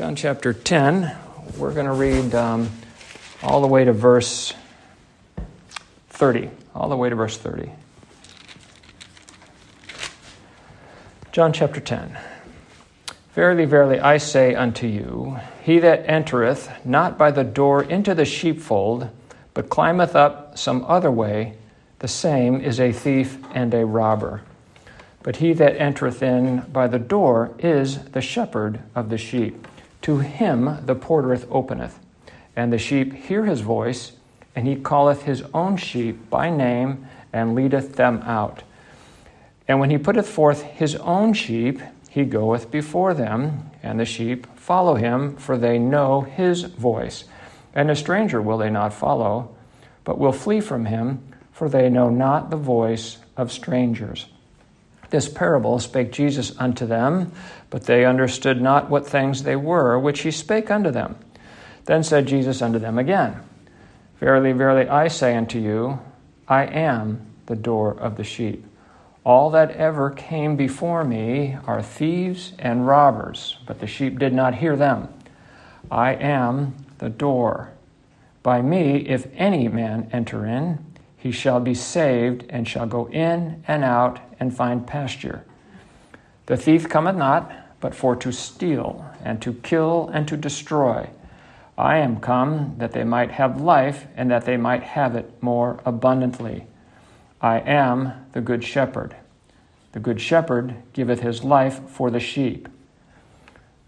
John chapter 10. We're going to read um, all the way to verse 30. All the way to verse 30. John chapter 10. Verily, verily, I say unto you, he that entereth not by the door into the sheepfold, but climbeth up some other way, the same is a thief and a robber. But he that entereth in by the door is the shepherd of the sheep. To him the portereth openeth, and the sheep hear his voice, and he calleth his own sheep by name, and leadeth them out. And when he putteth forth his own sheep, he goeth before them, and the sheep follow him, for they know his voice. And a stranger will they not follow, but will flee from him, for they know not the voice of strangers. This parable spake Jesus unto them, but they understood not what things they were which he spake unto them. Then said Jesus unto them again, Verily, verily, I say unto you, I am the door of the sheep. All that ever came before me are thieves and robbers, but the sheep did not hear them. I am the door. By me, if any man enter in, he shall be saved, and shall go in and out and find pasture. The thief cometh not, but for to steal, and to kill, and to destroy. I am come that they might have life, and that they might have it more abundantly. I am the good shepherd. The good shepherd giveth his life for the sheep.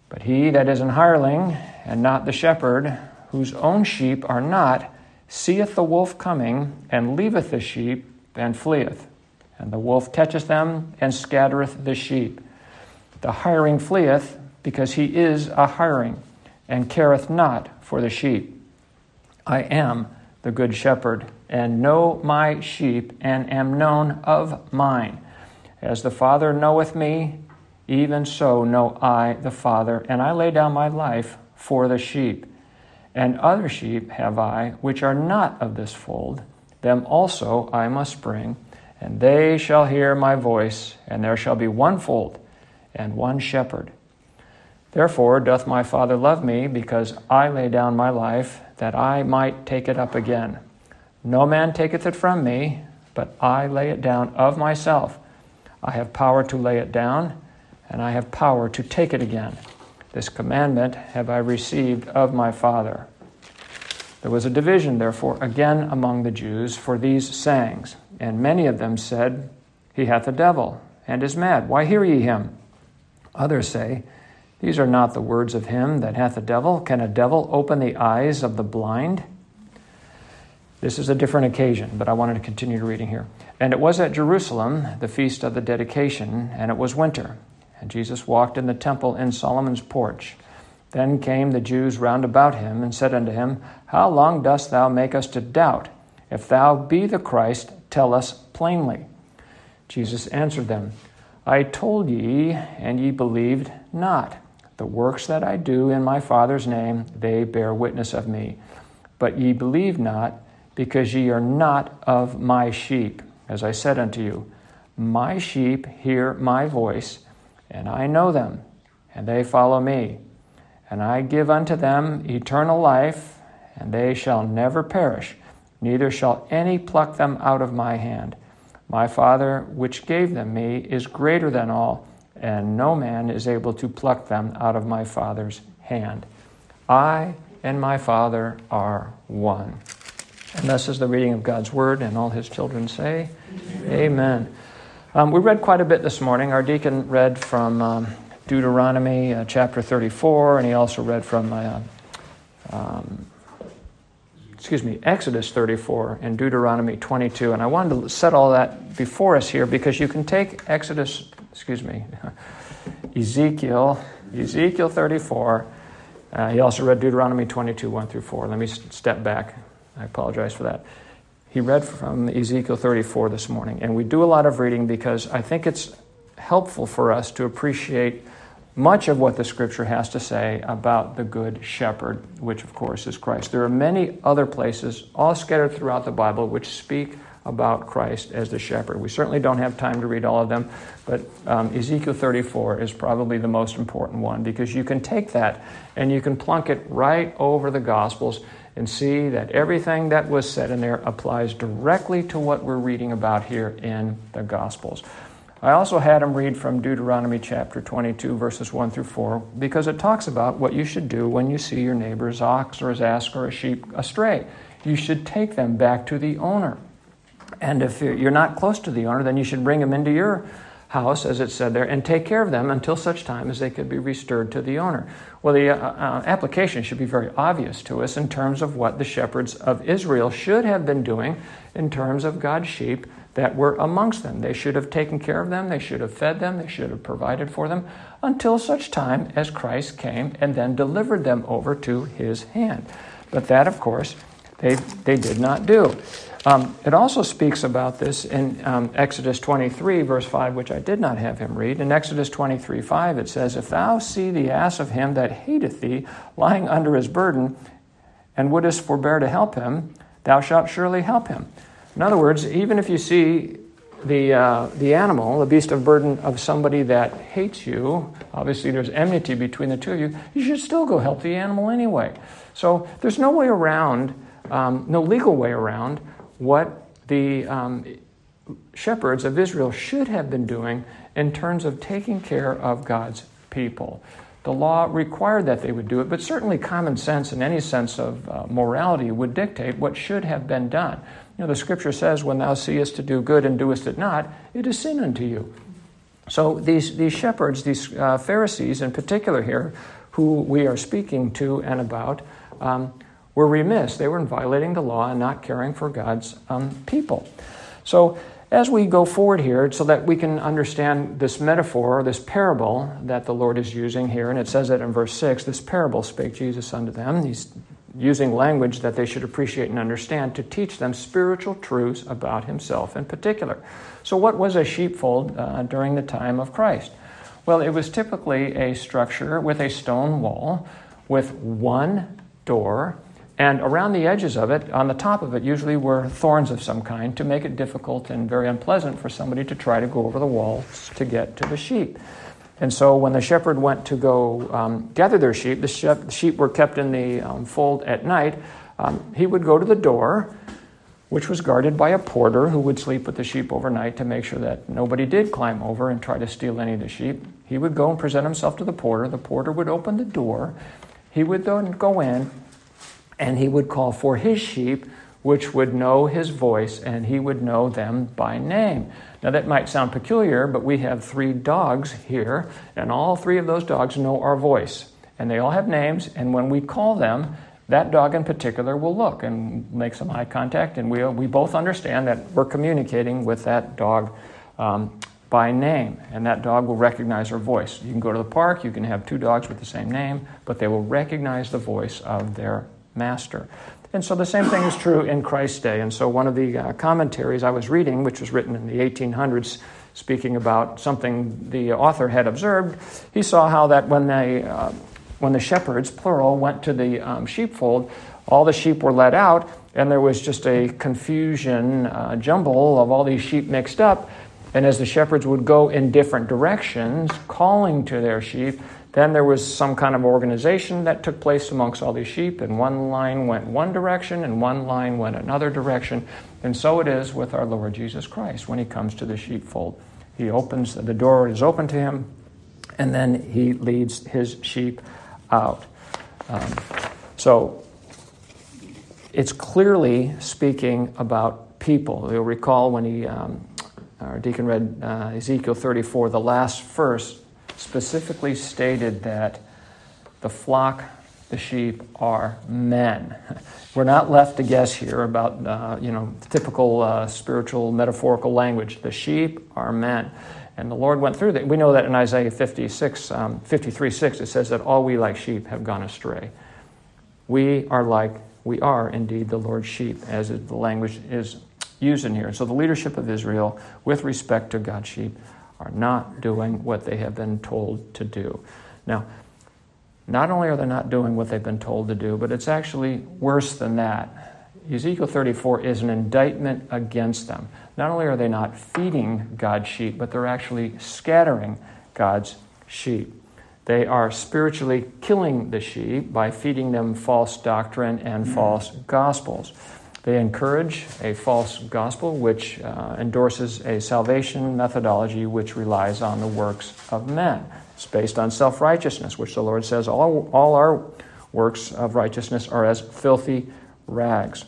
But he that is an hireling, and not the shepherd, whose own sheep are not, seeth the wolf coming, and leaveth the sheep, and fleeth. And the wolf catcheth them, and scattereth the sheep. The hiring fleeth, because he is a hiring, and careth not for the sheep. I am the good shepherd, and know my sheep, and am known of mine. As the Father knoweth me, even so know I the Father, and I lay down my life for the sheep. And other sheep have I, which are not of this fold. Them also I must bring, and they shall hear my voice, and there shall be one fold and one shepherd. Therefore doth my Father love me, because I lay down my life, that I might take it up again. No man taketh it from me, but I lay it down of myself. I have power to lay it down, and I have power to take it again. This commandment have I received of my Father. There was a division, therefore, again among the Jews for these sayings, and many of them said, He hath a devil, and is mad. Why hear ye him? Others say, These are not the words of him that hath a devil. Can a devil open the eyes of the blind? This is a different occasion, but I wanted to continue reading here. And it was at Jerusalem, the feast of the dedication, and it was winter. And Jesus walked in the temple in Solomon's porch. Then came the Jews round about him and said unto him, How long dost thou make us to doubt? If thou be the Christ, tell us plainly. Jesus answered them, I told ye, and ye believed not. The works that I do in my Father's name, they bear witness of me. But ye believe not, because ye are not of my sheep. As I said unto you, My sheep hear my voice and I know them, and they follow me. And I give unto them eternal life, and they shall never perish, neither shall any pluck them out of my hand. My Father, which gave them me, is greater than all, and no man is able to pluck them out of my Father's hand. I and my Father are one. And this is the reading of God's Word, and all His children say, Amen. Amen. Um, we read quite a bit this morning. Our deacon read from um, Deuteronomy uh, chapter 34, and he also read from, uh, um, excuse me, Exodus 34 and Deuteronomy 22. And I wanted to set all that before us here because you can take Exodus, excuse me, Ezekiel, Ezekiel 34. Uh, he also read Deuteronomy 22, 1 through 4. Let me step back. I apologize for that. He read from Ezekiel 34 this morning, and we do a lot of reading because I think it's helpful for us to appreciate much of what the scripture has to say about the good shepherd, which of course is Christ. There are many other places, all scattered throughout the Bible, which speak about Christ as the shepherd. We certainly don't have time to read all of them, but um, Ezekiel 34 is probably the most important one because you can take that and you can plunk it right over the Gospels and see that everything that was said in there applies directly to what we're reading about here in the Gospels. I also had him read from Deuteronomy chapter 22, verses 1 through 4, because it talks about what you should do when you see your neighbor's ox or his ass or a sheep astray. You should take them back to the owner. And if you're not close to the owner, then you should bring them into your house, as it said there, and take care of them until such time as they could be restored to the owner. Well, the uh, uh, application should be very obvious to us in terms of what the shepherds of Israel should have been doing in terms of God's sheep that were amongst them. They should have taken care of them, they should have fed them, they should have provided for them until such time as Christ came and then delivered them over to his hand. But that, of course, they, they did not do. Um, it also speaks about this in um, Exodus 23, verse 5, which I did not have him read. In Exodus 23, 5, it says, If thou see the ass of him that hateth thee lying under his burden, and wouldest forbear to help him, thou shalt surely help him. In other words, even if you see the, uh, the animal, the beast of burden of somebody that hates you, obviously there's enmity between the two of you, you should still go help the animal anyway. So there's no way around, um, no legal way around what the um, shepherds of Israel should have been doing in terms of taking care of God's people. The law required that they would do it, but certainly common sense and any sense of uh, morality would dictate what should have been done. You know, the scripture says, When thou seest to do good and doest it not, it is sin unto you. So these, these shepherds, these uh, Pharisees in particular here, who we are speaking to and about, um, were remiss. They were violating the law and not caring for God's um, people. So as we go forward here, so that we can understand this metaphor, this parable that the Lord is using here, and it says that in verse 6 this parable spake Jesus unto them. He's using language that they should appreciate and understand to teach them spiritual truths about himself in particular. So, what was a sheepfold uh, during the time of Christ? Well, it was typically a structure with a stone wall with one door, and around the edges of it, on the top of it, usually were thorns of some kind to make it difficult and very unpleasant for somebody to try to go over the walls to get to the sheep. And so when the shepherd went to go um, gather their sheep, the sheep were kept in the um, fold at night. Um, he would go to the door, which was guarded by a porter who would sleep with the sheep overnight to make sure that nobody did climb over and try to steal any of the sheep. He would go and present himself to the porter. The porter would open the door. He would then go in and he would call for his sheep, which would know his voice, and he would know them by name. Now, that might sound peculiar, but we have three dogs here, and all three of those dogs know our voice. And they all have names, and when we call them, that dog in particular will look and make some eye contact, and we, we both understand that we're communicating with that dog um, by name, and that dog will recognize our voice. You can go to the park, you can have two dogs with the same name, but they will recognize the voice of their master. And so the same thing is true in Christ's day. And so one of the uh, commentaries I was reading, which was written in the 1800s, speaking about something the author had observed, he saw how that when they, uh, when the shepherds, plural, went to the um, sheepfold, all the sheep were let out, and there was just a confusion, uh, jumble of all these sheep mixed up. And as the shepherds would go in different directions, calling to their sheep, then there was some kind of organization that took place amongst all these sheep, and one line went one direction and one line went another direction. And so it is with our Lord Jesus Christ when he comes to the sheepfold. He opens, the door is open to him, and then he leads his sheep out. Um, so it's clearly speaking about people. You'll recall when he, um, our deacon read uh, Ezekiel 34, the last verse specifically stated that the flock, the sheep, are men. We're not left to guess here about, uh, you know, typical uh, spiritual metaphorical language. The sheep are men. And the Lord went through that. We know that in Isaiah 56, um, 53 6, it says that all we like sheep have gone astray. We are like, we are indeed the Lord's sheep, as the language is used in here. So the leadership of Israel, with respect to God's sheep, are not doing what they have been told to do. Now, not only are they not doing what they've been told to do, but it's actually worse than that. Ezekiel 34 is an indictment against them. Not only are they not feeding God's sheep, but they're actually scattering God's sheep. They are spiritually killing the sheep by feeding them false doctrine and false gospels. They encourage a false gospel which uh, endorses a salvation methodology which relies on the works of men. It's based on self righteousness, which the Lord says all, all our works of righteousness are as filthy rags.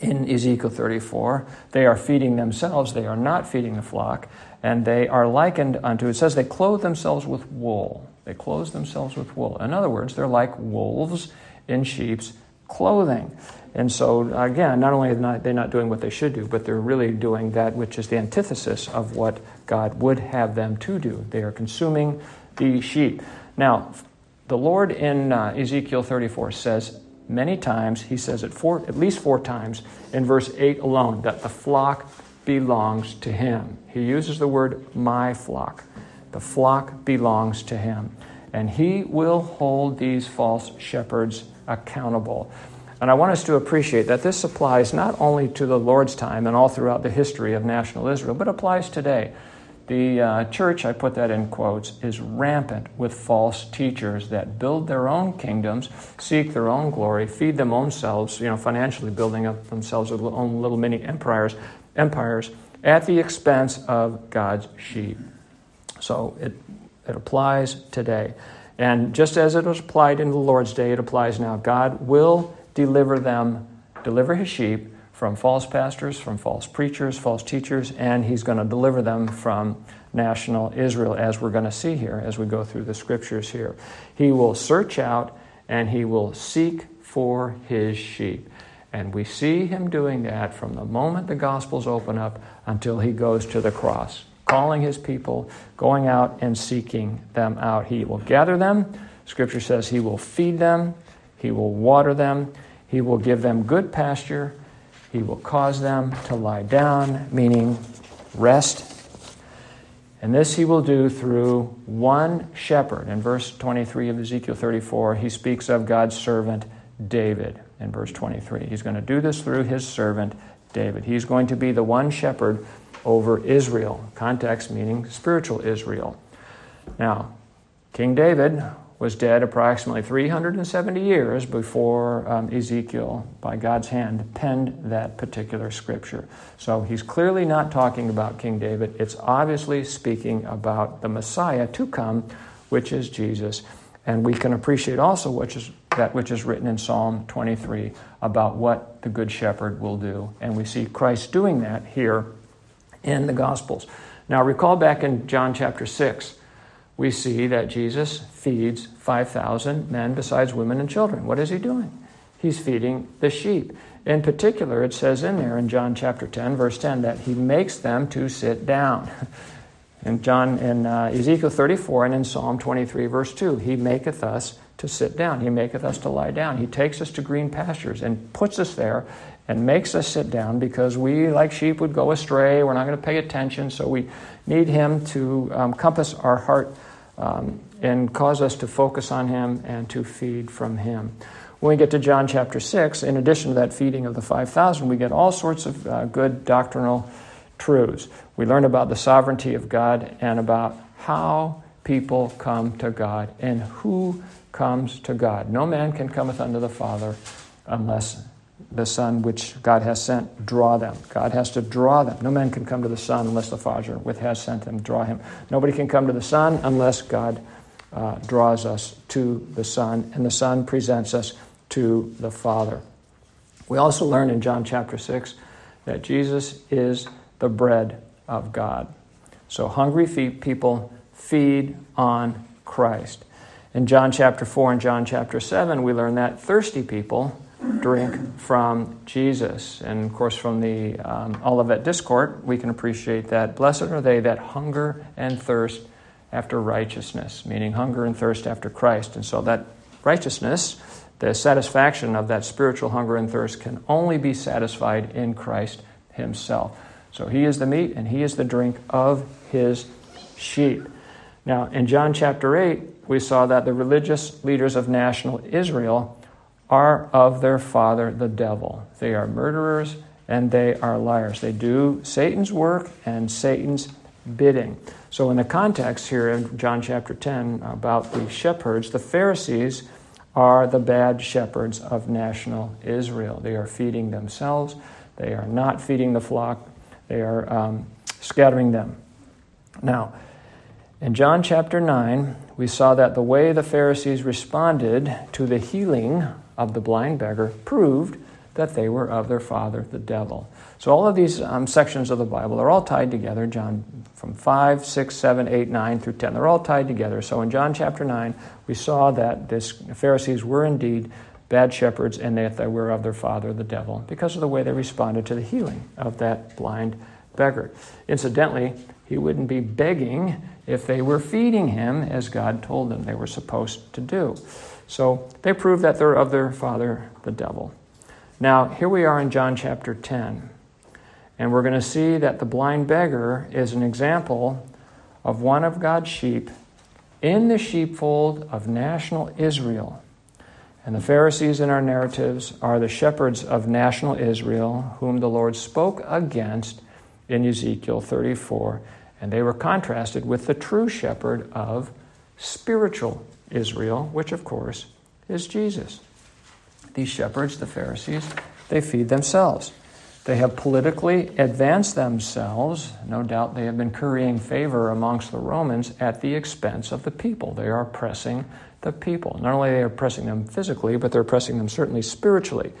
In Ezekiel 34, they are feeding themselves, they are not feeding the flock, and they are likened unto, it says they clothe themselves with wool. They clothe themselves with wool. In other words, they're like wolves in sheep's clothing. And so, again, not only are they not doing what they should do, but they're really doing that which is the antithesis of what God would have them to do. They are consuming the sheep. Now, the Lord in uh, Ezekiel 34 says many times, he says it four, at least four times in verse 8 alone, that the flock belongs to him. He uses the word my flock. The flock belongs to him. And he will hold these false shepherds accountable. And I want us to appreciate that this applies not only to the Lord's time and all throughout the history of national Israel, but applies today. The uh, church, I put that in quotes, is rampant with false teachers that build their own kingdoms, seek their own glory, feed them own selves, you know, financially building up themselves their own little mini empires, empires at the expense of God's sheep. So it, it applies today. And just as it was applied in the Lord's day, it applies now. God will deliver them, deliver his sheep from false pastors, from false preachers, false teachers, and he's going to deliver them from national Israel, as we're going to see here as we go through the scriptures here. He will search out and he will seek for his sheep. And we see him doing that from the moment the Gospels open up until he goes to the cross, calling his people, going out and seeking them out. He will gather them. Scripture says he will feed them, he will water them, he will give them good pasture. He will cause them to lie down, meaning rest. And this he will do through one shepherd. In verse 23 of Ezekiel 34, he speaks of God's servant David. In verse 23, he's going to do this through his servant David. He's going to be the one shepherd over Israel. Context meaning spiritual Israel. Now, King David was dead approximately 370 years before um, Ezekiel, by God's hand, penned that particular scripture. So he's clearly not talking about King David. It's obviously speaking about the Messiah to come, which is Jesus. And we can appreciate also which is, that which is written in Psalm 23 about what the Good Shepherd will do. And we see Christ doing that here in the Gospels. Now, recall back in John chapter 6 we see that Jesus feeds 5,000 men besides women and children. What is he doing? He's feeding the sheep. In particular, it says in there in John chapter 10, verse 10, that he makes them to sit down. In John, in uh, Ezekiel 34 and in Psalm 23, verse 2, he maketh us to sit down. He maketh us to lie down. He takes us to green pastures and puts us there and makes us sit down because we, like sheep, would go astray. We're not going to pay attention, so we need him to um, compass our heart um, and cause us to focus on Him and to feed from Him. When we get to John chapter 6, in addition to that feeding of the 5,000, we get all sorts of uh, good doctrinal truths. We learn about the sovereignty of God and about how people come to God and who comes to God. No man can cometh unto the Father unless the Son which God has sent draw them. God has to draw them. No man can come to the Son unless the Father which has sent him draw him. Nobody can come to the Son unless God uh, draws us to the Son, and the Son presents us to the Father. We also learn in John chapter 6 that Jesus is the bread of God. So hungry people feed on Christ. In John chapter 4 and John chapter 7, we learn that thirsty people drink from Jesus. And of course, from the um, Olivet Discourse, we can appreciate that. Blessed are they that hunger and thirst after righteousness, meaning hunger and thirst after Christ. And so that righteousness, the satisfaction of that spiritual hunger and thirst, can only be satisfied in Christ Himself. So He is the meat and He is the drink of His sheep. Now, in John chapter 8, we saw that the religious leaders of national Israel are of their father, the devil. They are murderers and they are liars. They do Satan's work and Satan's bidding. So, in the context here in John chapter 10 about the shepherds, the Pharisees are the bad shepherds of national Israel. They are feeding themselves, they are not feeding the flock, they are um, scattering them. Now, in John chapter 9, we saw that the way the Pharisees responded to the healing of the blind beggar proved that they were of their father, the devil. So all of these um, sections of the Bible are all tied together. John from 5, 6, 7, 8, 9 through 10. They're all tied together. So in John chapter 9, we saw that this Pharisees were indeed bad shepherds and that they were of their father, the devil, because of the way they responded to the healing of that blind beggar. Incidentally, he wouldn't be begging if they were feeding him as God told them they were supposed to do. So they prove that they're of their father, the devil. Now, here we are in John chapter 10, and we're going to see that the blind beggar is an example of one of God's sheep in the sheepfold of national Israel. And the Pharisees in our narratives are the shepherds of national Israel, whom the Lord spoke against in Ezekiel 34. And they were contrasted with the true shepherd of spiritual Israel, which of course is Jesus. These shepherds, the Pharisees, they feed themselves. They have politically advanced themselves. No doubt they have been currying favor amongst the Romans at the expense of the people. They are oppressing the people. Not only are they oppressing them physically, but they're oppressing them certainly spiritually.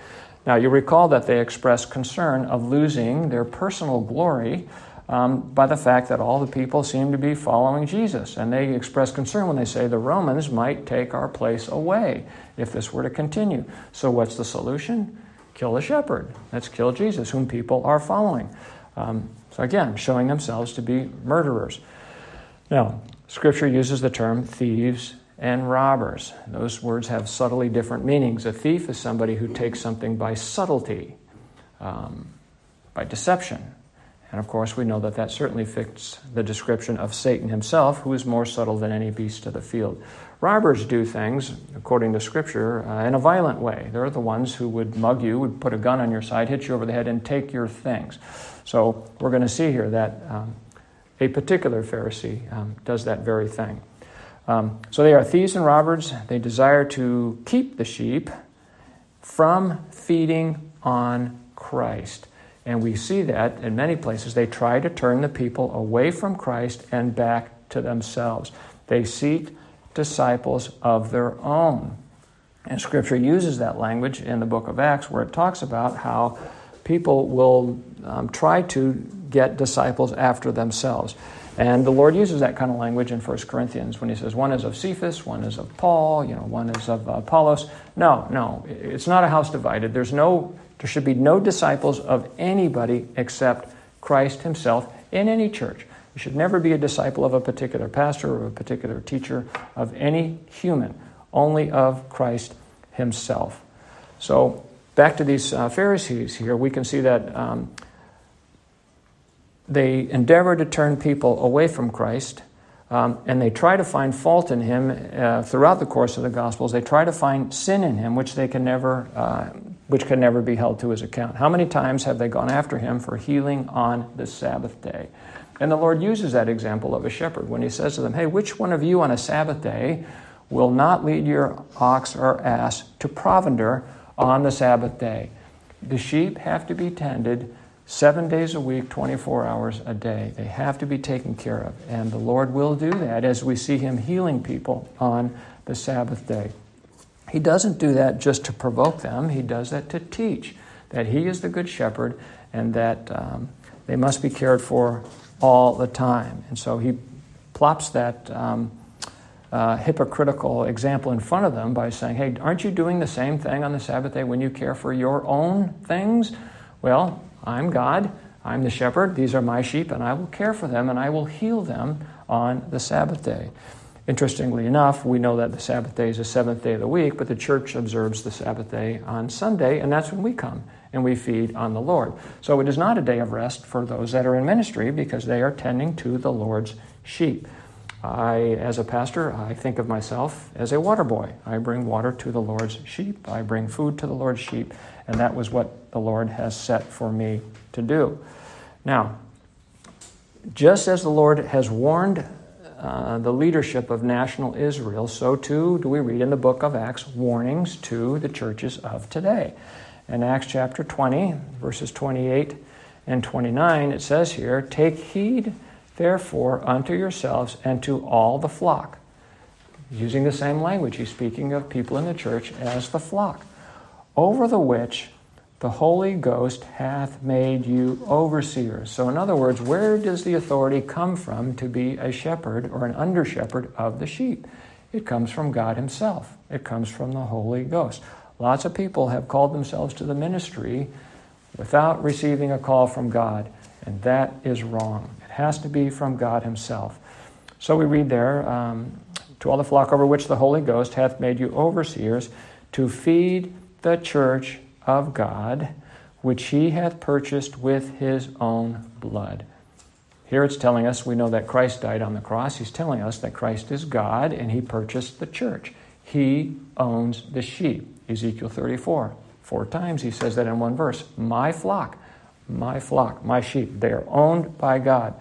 Now, you recall that they expressed concern of losing their personal glory um, by the fact that all the people seem to be following Jesus. And they express concern when they say the Romans might take our place away if this were to continue. So, what's the solution? Kill the shepherd. Let's kill Jesus, whom people are following. Um, so, again, showing themselves to be murderers. Now, Scripture uses the term thieves and robbers. Those words have subtly different meanings. A thief is somebody who takes something by subtlety, um, by deception. And of course, we know that that certainly fits the description of Satan himself, who is more subtle than any beast of the field. Robbers do things, according to Scripture, uh, in a violent way. They're the ones who would mug you, would put a gun on your side, hit you over the head, and take your things. So we're going to see here that um, a particular Pharisee um, does that very thing. Um, so they are thieves and robbers. They desire to keep the sheep from feeding on Christ. And we see that in many places. They try to turn the people away from Christ and back to themselves. They seek disciples of their own. And Scripture uses that language in the book of Acts where it talks about how people will um, try to get disciples after themselves. And the Lord uses that kind of language in 1 Corinthians when he says, one is of Cephas, one is of Paul, you know, one is of Apollos. No, no, it's not a house divided. There's no there should be no disciples of anybody except Christ himself in any church. You should never be a disciple of a particular pastor or a particular teacher of any human, only of Christ himself. So, back to these uh, Pharisees here, we can see that um, they endeavor to turn people away from Christ. Um, and they try to find fault in him uh, throughout the course of the Gospels. They try to find sin in him, which they can never uh, which can never be held to his account. How many times have they gone after him for healing on the Sabbath day? And the Lord uses that example of a shepherd when he says to them, Hey, which one of you on a Sabbath day will not lead your ox or ass to provender on the Sabbath day? The sheep have to be tended seven days a week, 24 hours a day. They have to be taken care of. And the Lord will do that as we see him healing people on the Sabbath day. He doesn't do that just to provoke them, he does that to teach that he is the good shepherd and that um, they must be cared for all the time. And so he plops that um, uh, hypocritical example in front of them by saying, Hey, aren't you doing the same thing on the Sabbath day when you care for your own things? Well, I'm God, I'm the shepherd, these are my sheep, and I will care for them and I will heal them on the Sabbath day. Interestingly enough, we know that the Sabbath day is the seventh day of the week, but the church observes the Sabbath day on Sunday, and that's when we come and we feed on the Lord. So it is not a day of rest for those that are in ministry because they are tending to the Lord's sheep. I, as a pastor, I think of myself as a water boy. I bring water to the Lord's sheep, I bring food to the Lord's sheep, and that was what the Lord has set for me to do. Now, just as the Lord has warned uh, the leadership of national Israel, so too do we read in the book of Acts warnings to the churches of today. In Acts chapter 20, verses 28 and 29, it says here, Take heed therefore unto yourselves and to all the flock. Using the same language, he's speaking of people in the church as the flock, over the which the Holy Ghost hath made you overseers. So, in other words, where does the authority come from to be a shepherd or an under shepherd of the sheep? It comes from God Himself, it comes from the Holy Ghost. Lots of people have called themselves to the ministry without receiving a call from God, and that is wrong. It has to be from God Himself. So we read there um, to all the flock over which the Holy Ghost hath made you overseers to feed the church of God, which he hath purchased with his own blood. Here it's telling us we know that Christ died on the cross. He's telling us that Christ is God and he purchased the church. He owns the sheep. Ezekiel 34. Four times he says that in one verse. My flock, my flock, my sheep. They are owned by God.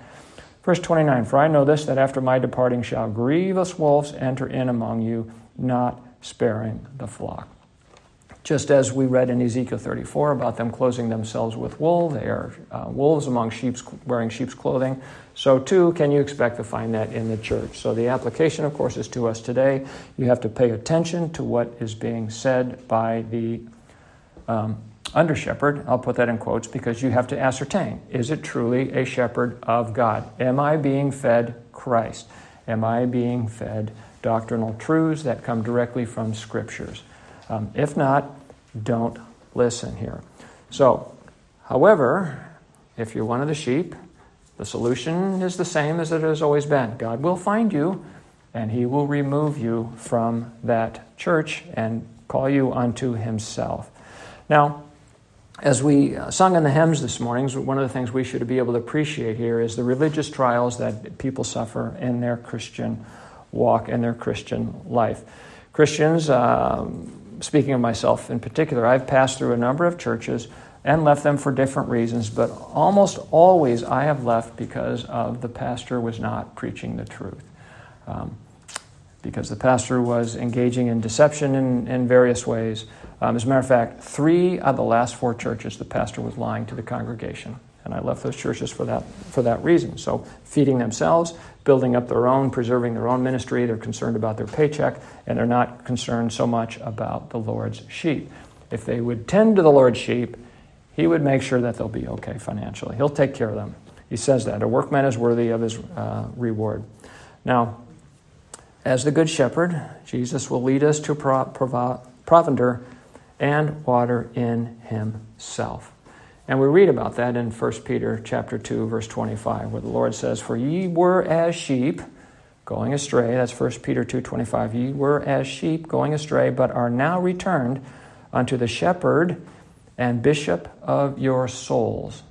Verse 29 For I know this, that after my departing shall grievous wolves enter in among you, not sparing the flock. Just as we read in Ezekiel 34 about them closing themselves with wool, they are uh, wolves among sheep's wearing sheep's clothing. So, too, can you expect to find that in the church? So, the application, of course, is to us today. You have to pay attention to what is being said by the um, under shepherd. I'll put that in quotes because you have to ascertain is it truly a shepherd of God? Am I being fed Christ? Am I being fed doctrinal truths that come directly from scriptures? Um, if not, don't listen here. So, however, if you're one of the sheep, the solution is the same as it has always been. God will find you and he will remove you from that church and call you unto himself. Now, as we uh, sung in the hymns this morning, one of the things we should be able to appreciate here is the religious trials that people suffer in their Christian walk and their Christian life. Christians, um, speaking of myself in particular, I've passed through a number of churches and left them for different reasons, but almost always I have left because of the pastor was not preaching the truth. Um, because the pastor was engaging in deception in, in various ways. Um, as a matter of fact, three of the last four churches, the pastor was lying to the congregation. And I left those churches for that, for that reason. So, feeding themselves, building up their own, preserving their own ministry. They're concerned about their paycheck, and they're not concerned so much about the Lord's sheep. If they would tend to the Lord's sheep, He would make sure that they'll be okay financially. He'll take care of them. He says that. A workman is worthy of his uh, reward. Now, as the Good Shepherd, Jesus will lead us to provender and water in Himself. And we read about that in 1 Peter chapter 2 verse 25 where the Lord says for ye were as sheep going astray that's 1 Peter 2:25 ye were as sheep going astray but are now returned unto the shepherd and bishop of your souls.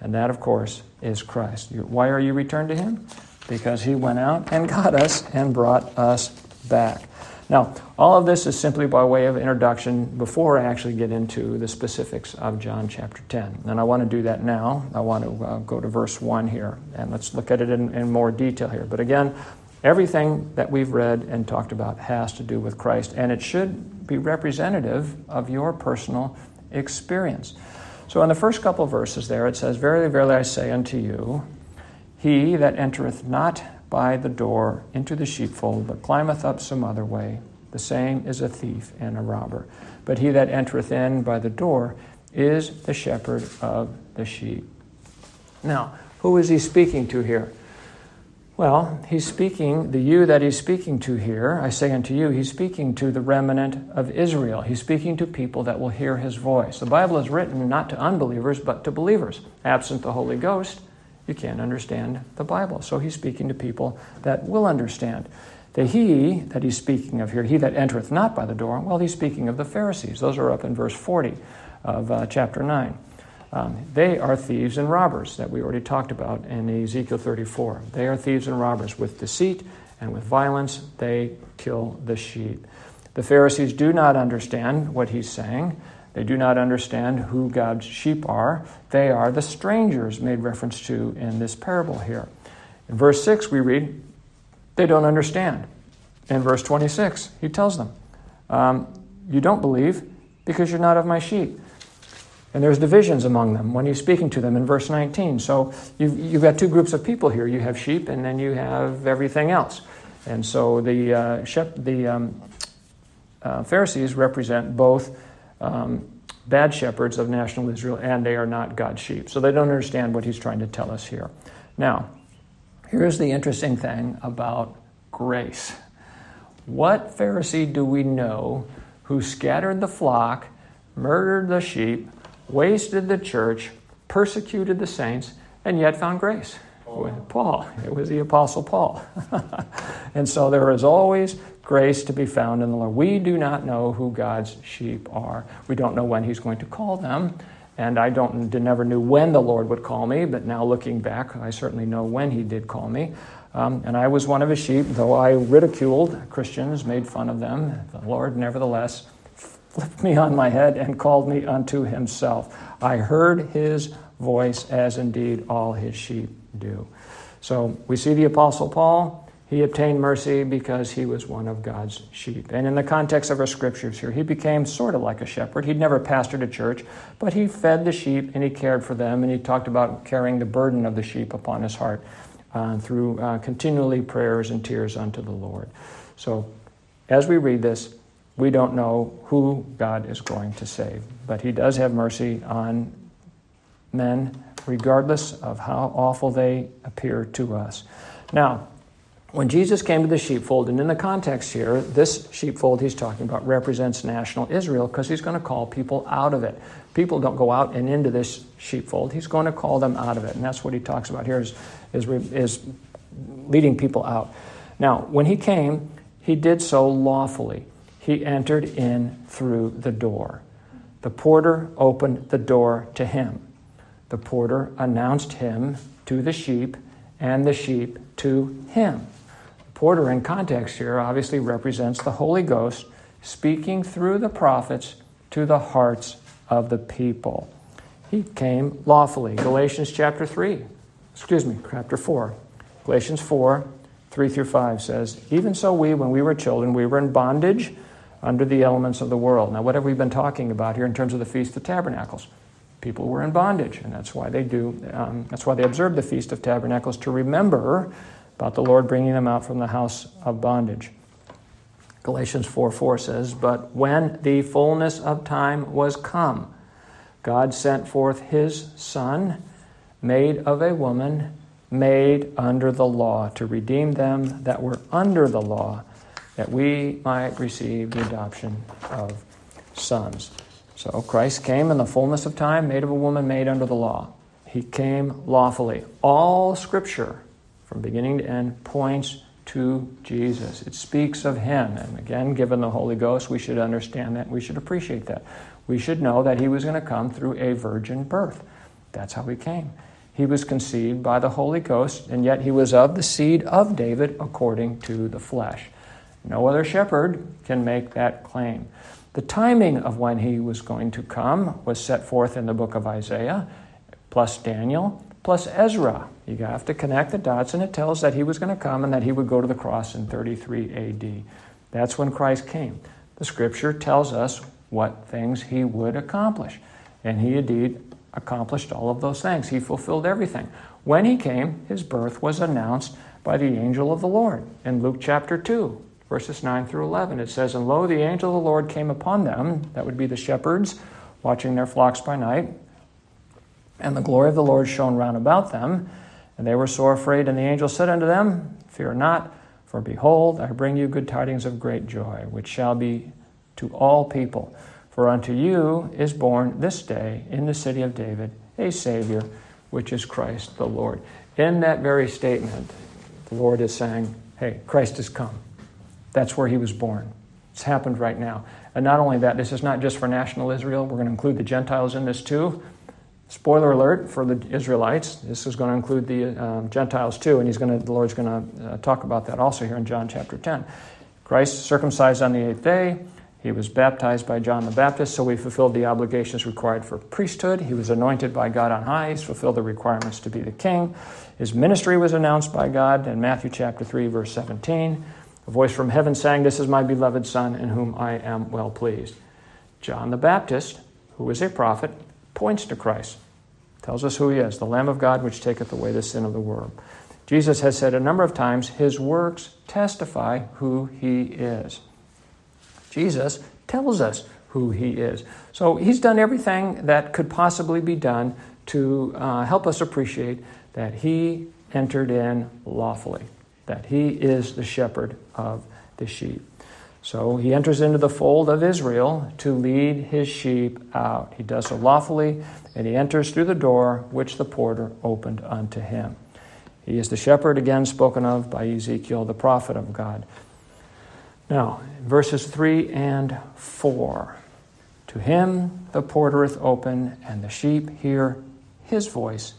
And that of course is Christ. Why are you returned to him? Because he went out and got us and brought us back. Now, all of this is simply by way of introduction before I actually get into the specifics of John chapter 10. And I want to do that now. I want to uh, go to verse 1 here, and let's look at it in, in more detail here. But again, everything that we've read and talked about has to do with Christ, and it should be representative of your personal experience. So, in the first couple verses there, it says, Verily, verily, I say unto you, he that entereth not by the door into the sheepfold, but climbeth up some other way. The same is a thief and a robber. But he that entereth in by the door is the shepherd of the sheep. Now, who is he speaking to here? Well, he's speaking, the you that he's speaking to here, I say unto you, he's speaking to the remnant of Israel. He's speaking to people that will hear his voice. The Bible is written not to unbelievers, but to believers. Absent the Holy Ghost, you can't understand the Bible. So he's speaking to people that will understand. The he that he's speaking of here, he that entereth not by the door, well, he's speaking of the Pharisees. Those are up in verse 40 of uh, chapter 9. Um, they are thieves and robbers that we already talked about in Ezekiel 34. They are thieves and robbers with deceit and with violence they kill the sheep. The Pharisees do not understand what he's saying. They do not understand who God's sheep are. They are the strangers made reference to in this parable here. In verse 6, we read, they don't understand. In verse 26, he tells them, um, You don't believe because you're not of my sheep. And there's divisions among them when he's speaking to them in verse 19. So you've, you've got two groups of people here. You have sheep, and then you have everything else. And so the, uh, shep- the um, uh, Pharisees represent both um, bad shepherds of national Israel, and they are not God's sheep. So they don't understand what he's trying to tell us here. Now, here's the interesting thing about grace. What Pharisee do we know who scattered the flock, murdered the sheep, wasted the church, persecuted the saints, and yet found grace. Paul. Paul. It was the Apostle Paul. and so there is always grace to be found in the Lord. We do not know who God's sheep are. We don't know when He's going to call them. And I don't never knew when the Lord would call me, but now looking back, I certainly know when He did call me. Um, and I was one of His sheep, though I ridiculed Christians, made fun of them. The Lord, nevertheless, flipped me on my head and called me unto himself. I heard his voice as indeed all his sheep do. So we see the Apostle Paul. He obtained mercy because he was one of God's sheep. And in the context of our scriptures here, he became sort of like a shepherd. He'd never pastored a church, but he fed the sheep and he cared for them. And he talked about carrying the burden of the sheep upon his heart uh, through uh, continually prayers and tears unto the Lord. So as we read this, we don't know who God is going to save. But He does have mercy on men, regardless of how awful they appear to us. Now, when Jesus came to the sheepfold, and in the context here, this sheepfold he's talking about represents national Israel because he's going to call people out of it. People don't go out and into this sheepfold. He's going to call them out of it. And that's what he talks about here is, is, is leading people out. Now, when he came, he did so lawfully he entered in through the door. The porter opened the door to him. The porter announced him to the sheep, and the sheep to him. Porter, in context here, obviously represents the Holy Ghost speaking through the prophets to the hearts of the people. He came lawfully. Galatians chapter 3, excuse me, chapter 4. Galatians 4, 3 through 5 says, Even so, we, when we were children, we were in bondage under the elements of the world. Now, what have we been talking about here in terms of the Feast of Tabernacles? People were in bondage, and that's why they do. Um, that's why they observe the Feast of Tabernacles to remember about the Lord bringing them out from the house of bondage. Galatians 4 4 says, But when the fullness of time was come, God sent forth his Son, made of a woman, made under the law, to redeem them that were under the law that we might receive the adoption of sons. So Christ came in the fullness of time, made of a woman, made under the law. He came lawfully. All Scripture, from beginning to end, points to Jesus. It speaks of Him. And again, given the Holy Ghost, we should understand that. We should appreciate that. We should know that He was going to come through a virgin birth. That's how He came. He was conceived by the Holy Ghost, and yet He was of the seed of David according to the flesh. No other shepherd can make that claim. The timing of when he was going to come was set forth in the book of Isaiah, plus Daniel, plus Ezra. You have to connect the dots, and it tells that he was going to come and that he would go to the cross in 33 AD. That's when Christ came. The scripture tells us what things he would accomplish. And he indeed accomplished all of those things. He fulfilled everything. When he came, his birth was announced by the angel of the Lord in Luke chapter 2 verses 9 through 11. It says, And lo, the angel of the Lord came upon them, that would be the shepherds, watching their flocks by night. And the glory of the Lord shone round about them, and they were sore afraid. And the angel said unto them, Fear not, for behold, I bring you good tidings of great joy, which shall be to all people. For unto you is born this day in the city of David a Savior, which is Christ the Lord. In that very statement, the Lord is saying, Hey, Christ has come. That's where he was born. It's happened right now. And not only that, this is not just for national Israel, we're going to include the Gentiles in this too. Spoiler alert for the Israelites. This is going to include the um, Gentiles too, and he's going to, the Lord's going to uh, talk about that also here in John chapter 10. Christ circumcised on the eighth day. He was baptized by John the Baptist, so he fulfilled the obligations required for priesthood. He was anointed by God on high. He's fulfilled the requirements to be the king. His ministry was announced by God in Matthew chapter 3, verse 17. A voice from heaven sang, This is my beloved Son, in whom I am well pleased. John the Baptist, who was a prophet, points to Christ, tells us who he is, the Lamb of God which taketh away the sin of the world. Jesus has said a number of times, His works testify who he is. Jesus tells us who he is. So he's done everything that could possibly be done to uh, help us appreciate that he entered in lawfully, that he is the shepherd of the sheep. So he enters into the fold of Israel to lead his sheep out. He does so lawfully, and he enters through the door which the porter opened unto him. He is the shepherd, again spoken of by Ezekiel, the prophet of God. Now, verses 3 and 4. To him the porter is open, and the sheep hear his voice,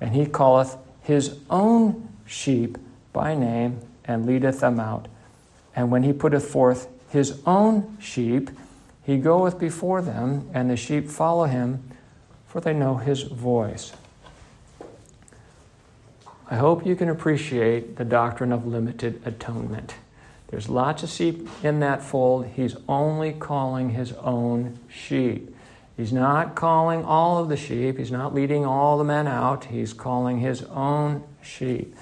and he calleth his own sheep by name, and leadeth them out. And when he putteth forth his own sheep, he goeth before them, and the sheep follow him, for they know his voice. I hope you can appreciate the doctrine of limited atonement. There's lots of sheep in that fold. He's only calling his own sheep. He's not calling all of the sheep. He's not leading all the men out. He's calling his own sheep.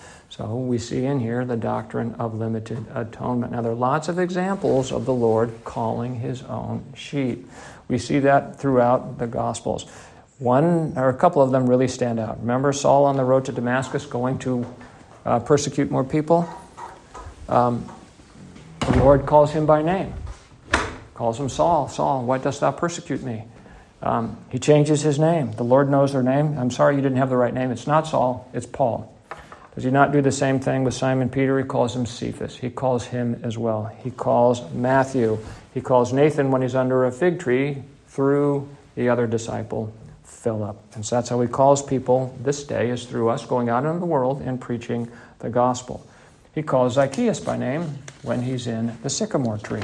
So we see in here the doctrine of limited atonement. Now, there are lots of examples of the Lord calling his own sheep. We see that throughout the Gospels. One or a couple of them really stand out. Remember Saul on the road to Damascus going to uh, persecute more people? Um, the Lord calls him by name, calls him Saul. Saul, why dost thou persecute me? Um, he changes his name. The Lord knows their name. I'm sorry you didn't have the right name. It's not Saul, it's Paul. Does he not do the same thing with Simon Peter? He calls him Cephas. He calls him as well. He calls Matthew. He calls Nathan when he's under a fig tree through the other disciple, Philip. And so that's how he calls people this day, is through us going out into the world and preaching the gospel. He calls Zacchaeus by name when he's in the sycamore tree.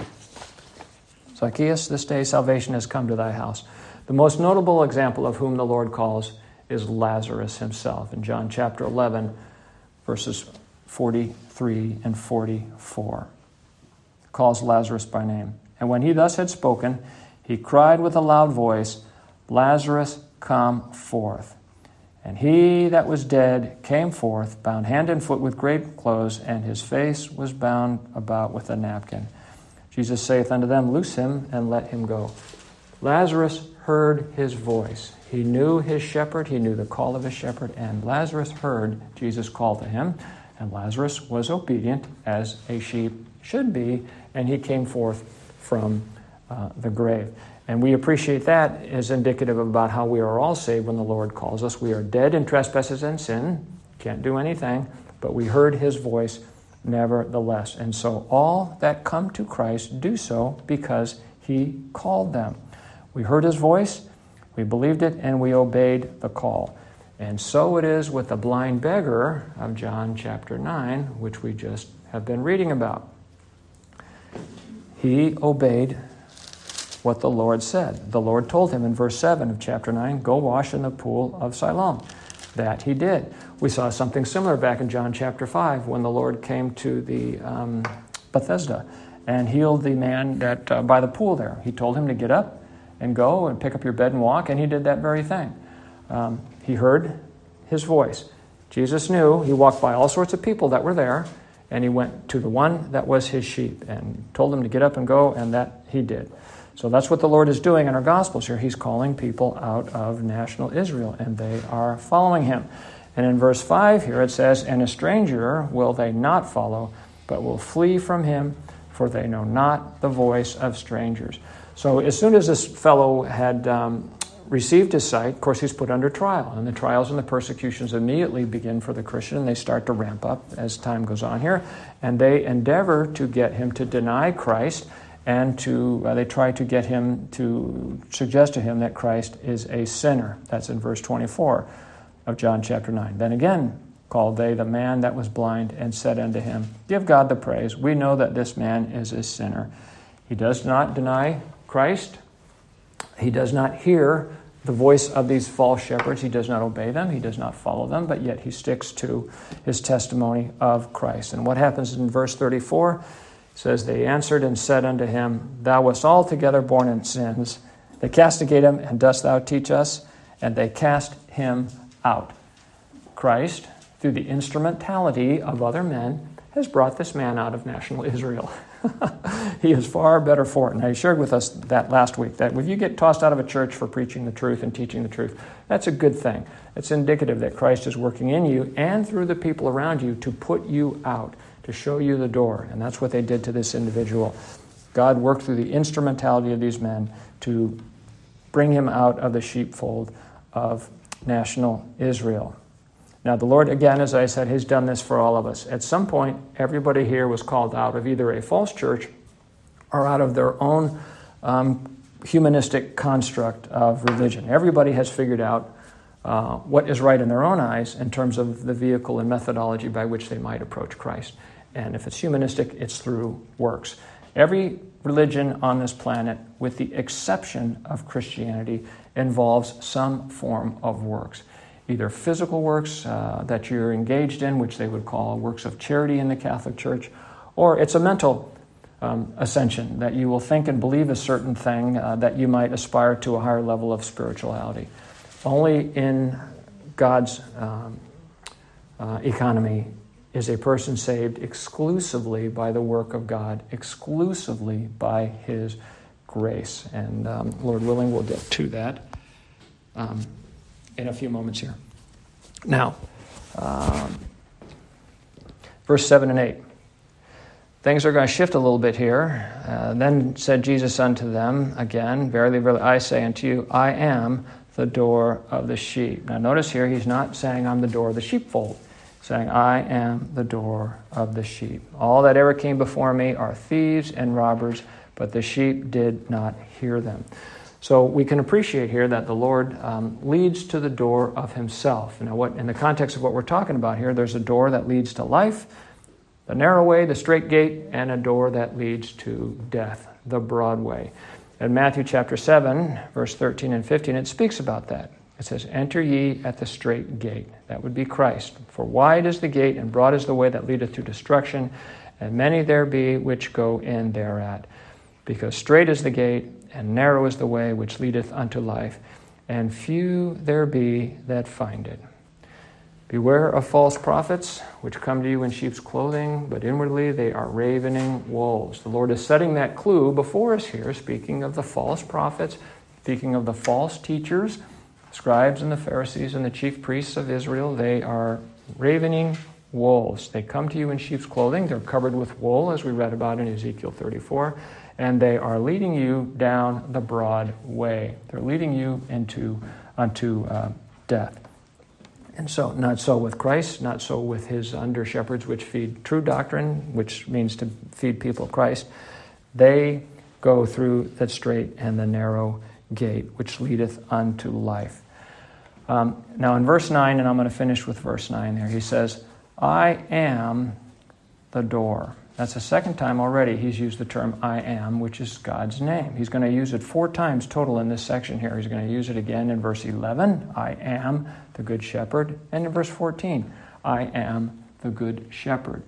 Zacchaeus, this day salvation has come to thy house. The most notable example of whom the Lord calls is Lazarus himself in John chapter 11 verses 43 and 44. Calls Lazarus by name. And when he thus had spoken, he cried with a loud voice, Lazarus, come forth. And he that was dead came forth, bound hand and foot with grave clothes, and his face was bound about with a napkin. Jesus saith unto them, Loose him and let him go. Lazarus heard his voice. He knew his shepherd, he knew the call of his shepherd, and Lazarus heard Jesus call to him. And Lazarus was obedient as a sheep should be, and he came forth from uh, the grave. And we appreciate that as indicative about how we are all saved when the Lord calls us. We are dead in trespasses and sin, can't do anything, but we heard his voice nevertheless. And so all that come to Christ do so because he called them. We heard his voice, we believed it and we obeyed the call. And so it is with the blind beggar of John chapter 9, which we just have been reading about. He obeyed what the Lord said. The Lord told him in verse 7 of chapter 9, Go wash in the pool of Siloam. That he did. We saw something similar back in John chapter 5 when the Lord came to the um, Bethesda and healed the man that uh, by the pool there. He told him to get up and go and pick up your bed and walk, and he did that very thing. Um, he heard his voice. Jesus knew he walked by all sorts of people that were there, and he went to the one that was his sheep and told them to get up and go, and that he did. So that's what the Lord is doing in our Gospels here. He's calling people out of national Israel, and they are following him. And in verse 5 here it says, And a stranger will they not follow, but will flee from him, for they know not the voice of strangers. So as soon as this fellow had um, received his sight, of course, he's put under trial. And the trials and the persecutions immediately begin for the Christian, and they start to ramp up as time goes on here. And they endeavor to get him to deny Christ and to uh, they try to get him to suggest to him that Christ is a sinner. That's in verse 24 of John chapter 9. Then again called they the man that was blind and said unto him, Give God the praise. We know that this man is a sinner. He does not deny Christ. He does not hear the voice of these false shepherds. He does not obey them. He does not follow them, but yet he sticks to his testimony of Christ. And what happens in verse 34? says, They answered and said unto him, Thou wast altogether born in sins. They castigate him, and dost thou teach us? And they cast him out. Christ, through the instrumentality of other men, has brought this man out of national Israel. he is far better for it. And I shared with us that last week that if you get tossed out of a church for preaching the truth and teaching the truth, that's a good thing. It's indicative that Christ is working in you and through the people around you to put you out to show you the door. And that's what they did to this individual. God worked through the instrumentality of these men to bring him out of the sheepfold of national Israel. Now, the Lord, again, as I said, has done this for all of us. At some point, everybody here was called out of either a false church or out of their own um, humanistic construct of religion. Everybody has figured out uh, what is right in their own eyes in terms of the vehicle and methodology by which they might approach Christ. And if it's humanistic, it's through works. Every religion on this planet, with the exception of Christianity, involves some form of works. Either physical works uh, that you're engaged in, which they would call works of charity in the Catholic Church, or it's a mental um, ascension that you will think and believe a certain thing uh, that you might aspire to a higher level of spirituality. Only in God's um, uh, economy is a person saved exclusively by the work of God, exclusively by His grace. And um, Lord willing, we'll get to that um, in a few moments here. Now, um, verse 7 and 8. Things are going to shift a little bit here. Uh, then said Jesus unto them again, Verily, verily, I say unto you, I am the door of the sheep. Now, notice here, he's not saying, I'm the door of the sheepfold saying, I am the door of the sheep. All that ever came before me are thieves and robbers, but the sheep did not hear them. So we can appreciate here that the Lord um, leads to the door of Himself. Now, what in the context of what we're talking about here, there's a door that leads to life, the narrow way, the straight gate, and a door that leads to death, the broad way. In Matthew chapter 7, verse 13 and 15, it speaks about that. It says, Enter ye at the straight gate. That would be Christ. For wide is the gate, and broad is the way that leadeth to destruction, and many there be which go in thereat. Because straight is the gate, and narrow is the way which leadeth unto life, and few there be that find it. Beware of false prophets, which come to you in sheep's clothing, but inwardly they are ravening wolves. The Lord is setting that clue before us here, speaking of the false prophets, speaking of the false teachers scribes and the Pharisees and the chief priests of Israel, they are ravening wolves. They come to you in sheep's clothing. They're covered with wool, as we read about in Ezekiel 34, and they are leading you down the broad way. They're leading you into unto uh, death. And so, not so with Christ, not so with his under shepherds, which feed true doctrine, which means to feed people Christ. They go through the straight and the narrow gate, which leadeth unto life. Um, now, in verse 9, and I'm going to finish with verse 9 there, he says, I am the door. That's the second time already he's used the term I am, which is God's name. He's going to use it four times total in this section here. He's going to use it again in verse 11, I am the good shepherd, and in verse 14, I am the good shepherd.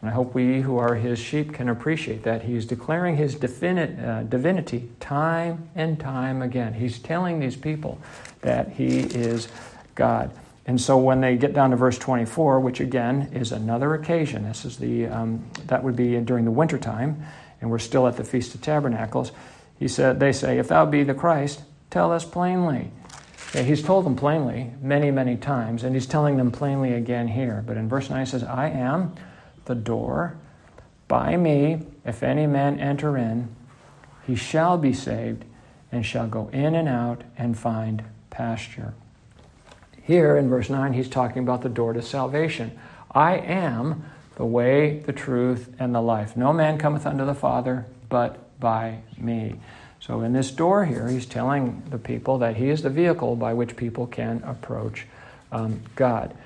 And I hope we who are his sheep can appreciate that. He's declaring his definite, uh, divinity time and time again. He's telling these people that he is God. And so when they get down to verse 24, which again is another occasion, this is the, um, that would be during the wintertime, and we're still at the Feast of Tabernacles, he said, they say, If thou be the Christ, tell us plainly. Okay, he's told them plainly many, many times, and he's telling them plainly again here. But in verse 9 he says, I am the door. By me, if any man enter in, he shall be saved and shall go in and out and find pasture. Here in verse 9, he's talking about the door to salvation. I am the way, the truth, and the life. No man cometh unto the Father but by me. So, in this door here, he's telling the people that he is the vehicle by which people can approach um, God.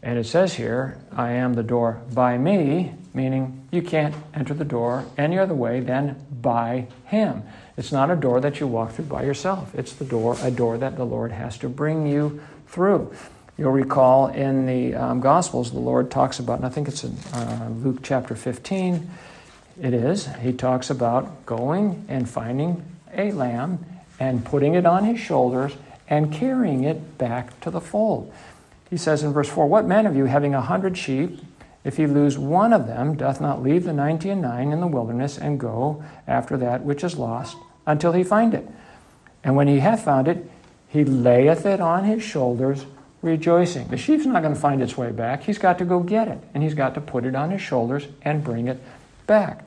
And it says here, I am the door by me, meaning you can't enter the door any other way than by him. It's not a door that you walk through by yourself. It's the door, a door that the Lord has to bring you through. You'll recall in the um, Gospels, the Lord talks about, and I think it's in uh, Luke chapter 15, it is, he talks about going and finding a lamb and putting it on his shoulders and carrying it back to the fold. He says in verse 4 What man of you, having a hundred sheep, if he lose one of them, doth not leave the ninety and nine in the wilderness and go after that which is lost until he find it? And when he hath found it, he layeth it on his shoulders rejoicing. The sheep's not going to find its way back. He's got to go get it, and he's got to put it on his shoulders and bring it back.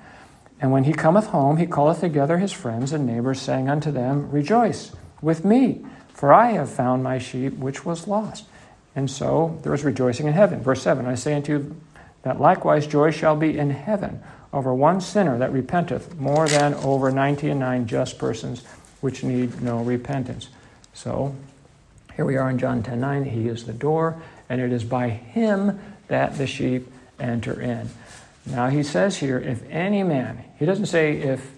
And when he cometh home, he calleth together his friends and neighbors, saying unto them, Rejoice with me, for I have found my sheep which was lost. And so there is rejoicing in heaven. Verse 7 I say unto you that likewise joy shall be in heaven over one sinner that repenteth, more than over ninety and nine just persons which need no repentance. So here we are in John 10 9. He is the door, and it is by him that the sheep enter in. Now he says here, if any man, he doesn't say if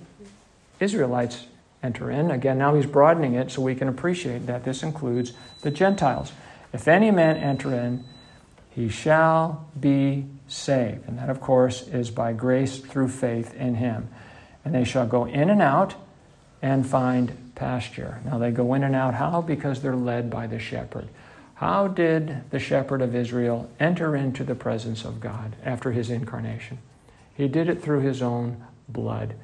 Israelites enter in. Again, now he's broadening it so we can appreciate that this includes the Gentiles. If any man enter in, he shall be saved. And that, of course, is by grace through faith in him. And they shall go in and out and find pasture. Now they go in and out. How? Because they're led by the shepherd. How did the shepherd of Israel enter into the presence of God after his incarnation? He did it through his own blood.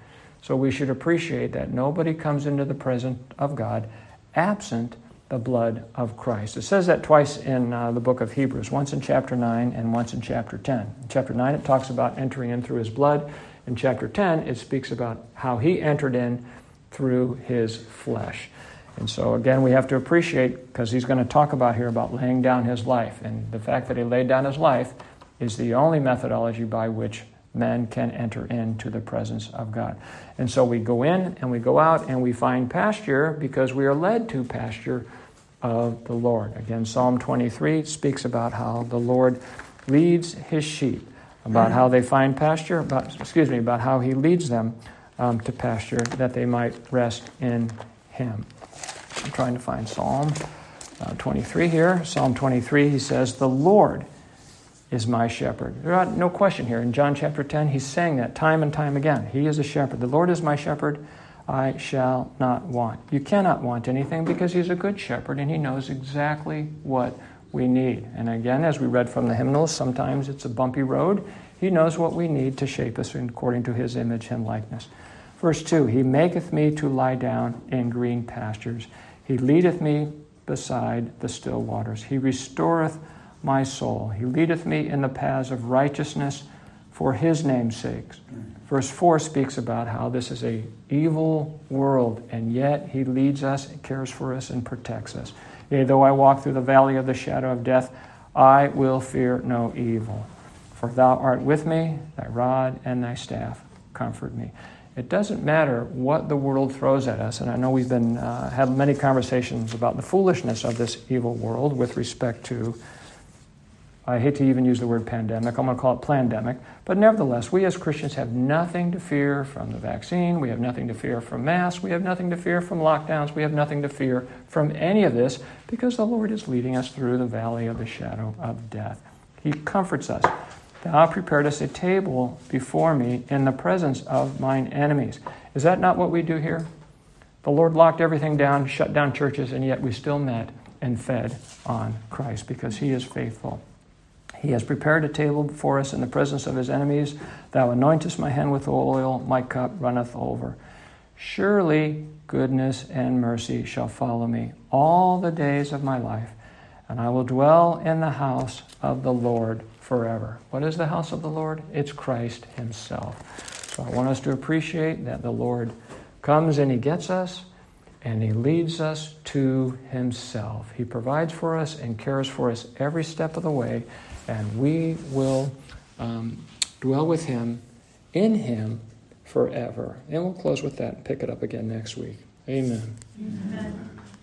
So we should appreciate that nobody comes into the presence of God absent the blood of Christ. It says that twice in uh, the book of Hebrews, once in chapter 9 and once in chapter 10. In chapter 9, it talks about entering in through his blood. In chapter 10, it speaks about how he entered in through his flesh. And so, again, we have to appreciate, because he's going to talk about here about laying down his life. And the fact that he laid down his life is the only methodology by which men can enter into the presence of God. And so we go in and we go out and we find pasture because we are led to pasture of the Lord. Again, Psalm 23 speaks about how the Lord leads his sheep, about how they find pasture, about, excuse me, about how he leads them um, to pasture that they might rest in Him. I'm trying to find Psalm uh, 23 here. Psalm 23, he says, The Lord is my shepherd. No question here. In John chapter 10, he's saying that time and time again. He is a shepherd. The Lord is my shepherd. I shall not want. You cannot want anything because he's a good shepherd and he knows exactly what we need. And again, as we read from the hymnals, sometimes it's a bumpy road. He knows what we need to shape us according to his image and likeness. Verse 2 He maketh me to lie down in green pastures. He leadeth me beside the still waters. He restoreth my soul. He leadeth me in the paths of righteousness for his name's sake. Verse 4 speaks about how this is a evil world, and yet he leads us, cares for us, and protects us. Yea, though I walk through the valley of the shadow of death, I will fear no evil. For thou art with me, thy rod and thy staff comfort me. It doesn't matter what the world throws at us, and I know we've been uh, had many conversations about the foolishness of this evil world with respect to. I hate to even use the word pandemic. I'm going to call it pandemic. But nevertheless, we as Christians have nothing to fear from the vaccine. We have nothing to fear from masks. We have nothing to fear from lockdowns. We have nothing to fear from any of this because the Lord is leading us through the valley of the shadow of death. He comforts us. Thou preparedst a table before me in the presence of mine enemies. Is that not what we do here? The Lord locked everything down, shut down churches, and yet we still met and fed on Christ because He is faithful. He has prepared a table before us in the presence of His enemies. Thou anointest my hand with oil, my cup runneth over. Surely goodness and mercy shall follow me all the days of my life, and I will dwell in the house of the Lord forever. What is the house of the Lord? It's Christ Himself. So I want us to appreciate that the Lord comes and He gets us and He leads us to Himself. He provides for us and cares for us every step of the way, and we will um, dwell with Him, in Him, forever. And we'll close with that and pick it up again next week. Amen. Amen.